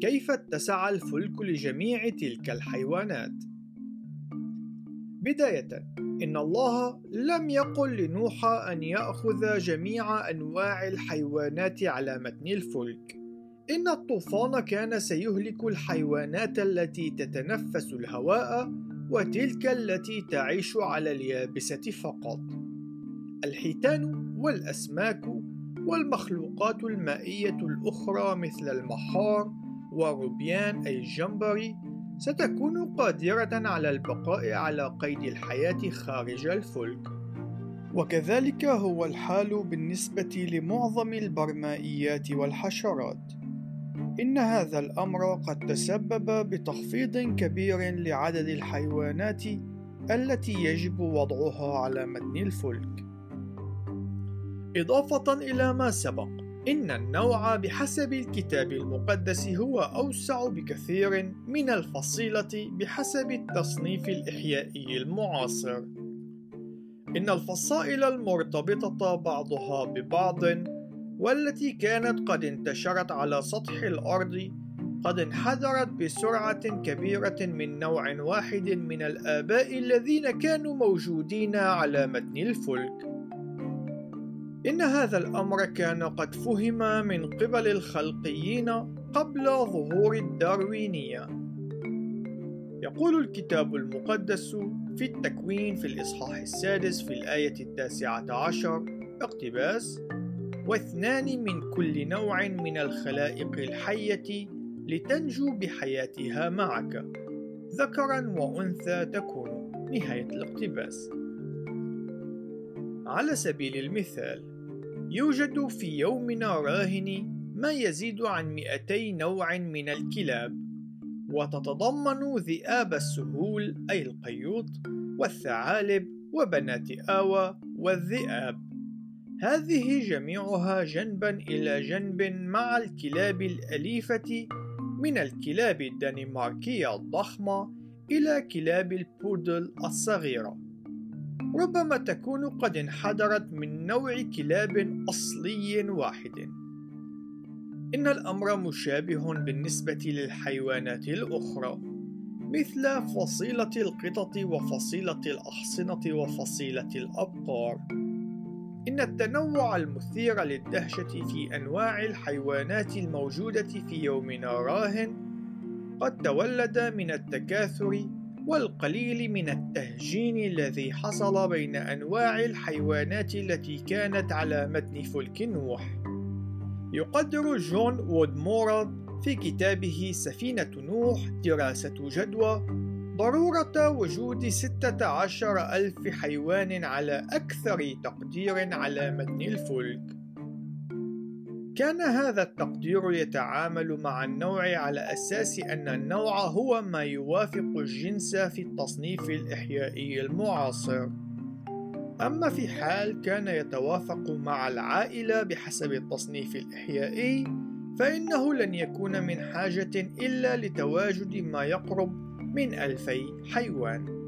كيف اتسع الفلك لجميع تلك الحيوانات؟ بداية إن الله لم يقل لنوح أن يأخذ جميع أنواع الحيوانات على متن الفلك. إن الطوفان كان سيهلك الحيوانات التي تتنفس الهواء وتلك التي تعيش على اليابسة فقط. الحيتان والأسماك والمخلوقات المائية الأخرى مثل المحار وروبيان أي الجمبري ستكون قادرة على البقاء على قيد الحياة خارج الفلك. وكذلك هو الحال بالنسبة لمعظم البرمائيات والحشرات. إن هذا الأمر قد تسبب بتخفيض كبير لعدد الحيوانات التي يجب وضعها على متن الفلك. إضافة إلى ما سبق إن النوع بحسب الكتاب المقدس هو أوسع بكثير من الفصيلة بحسب التصنيف الإحيائي المعاصر. إن الفصائل المرتبطة بعضها ببعض والتي كانت قد انتشرت على سطح الأرض قد انحدرت بسرعة كبيرة من نوع واحد من الآباء الذين كانوا موجودين على متن الفلك. إن هذا الأمر كان قد فهم من قبل الخلقيين قبل ظهور الداروينية. يقول الكتاب المقدس في التكوين في الإصحاح السادس في الآية التاسعة عشر اقتباس: واثنان من كل نوع من الخلائق الحية لتنجو بحياتها معك، ذكرا وأنثى تكون. نهاية الاقتباس. على سبيل المثال يوجد في يومنا راهن ما يزيد عن 200 نوع من الكلاب وتتضمن ذئاب السهول أي القيوط والثعالب وبنات آوى والذئاب. هذه جميعها جنبا إلى جنب مع الكلاب الأليفة من الكلاب الدنماركية الضخمة إلى كلاب البودل الصغيرة. ربما تكون قد انحدرت من نوع كلاب أصلي واحد. إن الأمر مشابه بالنسبة للحيوانات الأخرى، مثل فصيلة القطط وفصيلة الأحصنة وفصيلة الأبقار. إن التنوع المثير للدهشة في أنواع الحيوانات الموجودة في يومنا راهن قد تولد من التكاثر والقليل من التهجين الذي حصل بين أنواع الحيوانات التي كانت على متن فلك نوح. يقدر جون وودمورا في كتابه سفينة نوح دراسة جدوى ضرورة وجود 16 ألف حيوان على أكثر تقدير على متن الفلك كان هذا التقدير يتعامل مع النوع على أساس أن النوع هو ما يوافق الجنس في التصنيف الإحيائي المعاصر. أما في حال كان يتوافق مع العائلة بحسب التصنيف الإحيائي فإنه لن يكون من حاجة إلا لتواجد ما يقرب من ألفي حيوان.